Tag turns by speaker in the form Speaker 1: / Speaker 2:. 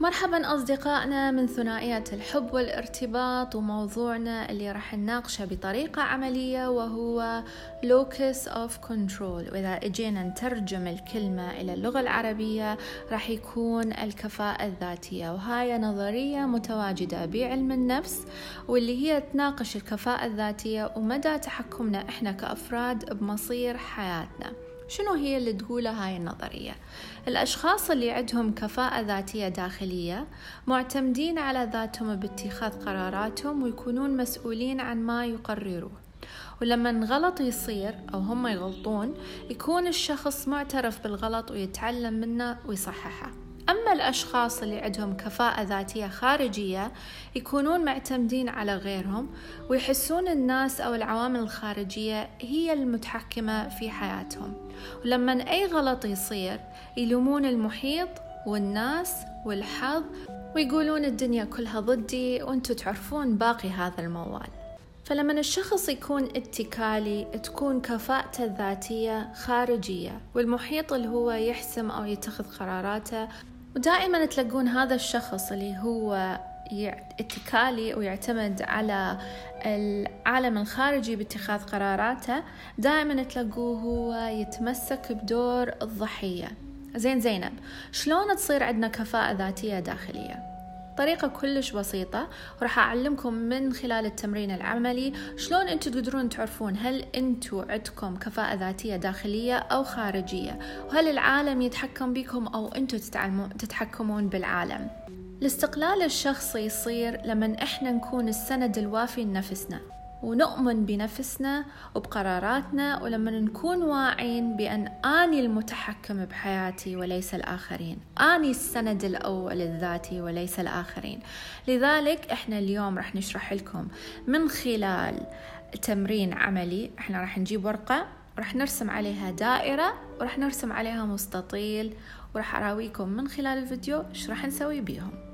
Speaker 1: مرحبا أصدقائنا من ثنائية الحب والارتباط وموضوعنا اللي راح نناقشه بطريقة عملية وهو locus of control. وإذا إجينا نترجم الكلمة إلى اللغة العربية راح يكون الكفاءة الذاتية. وهاي نظرية متواجدة بعلم النفس واللي هي تناقش الكفاءة الذاتية ومدى تحكمنا إحنا كأفراد بمصير حياتنا. شنو هي اللي تقولها هاي النظرية؟ الأشخاص اللي عندهم كفاءة ذاتية داخلية معتمدين على ذاتهم باتخاذ قراراتهم ويكونون مسؤولين عن ما يقرروه ولما غلط يصير أو هم يغلطون يكون الشخص معترف بالغلط ويتعلم منه ويصححه أما الأشخاص اللي عندهم كفاءة ذاتية خارجية يكونون معتمدين على غيرهم ويحسون الناس أو العوامل الخارجية هي المتحكمة في حياتهم. ولما أي غلط يصير يلومون المحيط والناس والحظ ويقولون الدنيا كلها ضدي وأنتوا تعرفون باقي هذا الموال. فلما الشخص يكون اتكالي تكون كفاءته الذاتية خارجية والمحيط اللي هو يحسم أو يتخذ قراراته ودائما تلقون هذا الشخص اللي هو اتكالي ويعتمد على العالم الخارجي باتخاذ قراراته دائما تلاقوه هو يتمسك بدور الضحية. زين زينب شلون تصير عندنا كفاءة ذاتية داخلية؟ طريقة كلش بسيطة. وراح أعلمكم من خلال التمرين العملي شلون أنتوا تقدرون تعرفون هل أنتوا عندكم كفاءة ذاتية داخلية أو خارجية وهل العالم يتحكم بكم أو أنتوا تتحكمون بالعالم. الاستقلال الشخصي يصير لما إحنا نكون السند الوافي لنفسنا. ونؤمن بنفسنا وبقراراتنا ولما نكون واعين بأن أني المتحكم بحياتي وليس الآخرين. أني السند الأول الذاتي وليس الآخرين. لذلك إحنا اليوم راح نشرح لكم من خلال تمرين عملي. إحنا راح نجيب ورقة راح نرسم عليها دائرة وراح نرسم عليها مستطيل وراح أراويكم من خلال الفيديو إيش راح نسوي بيهم.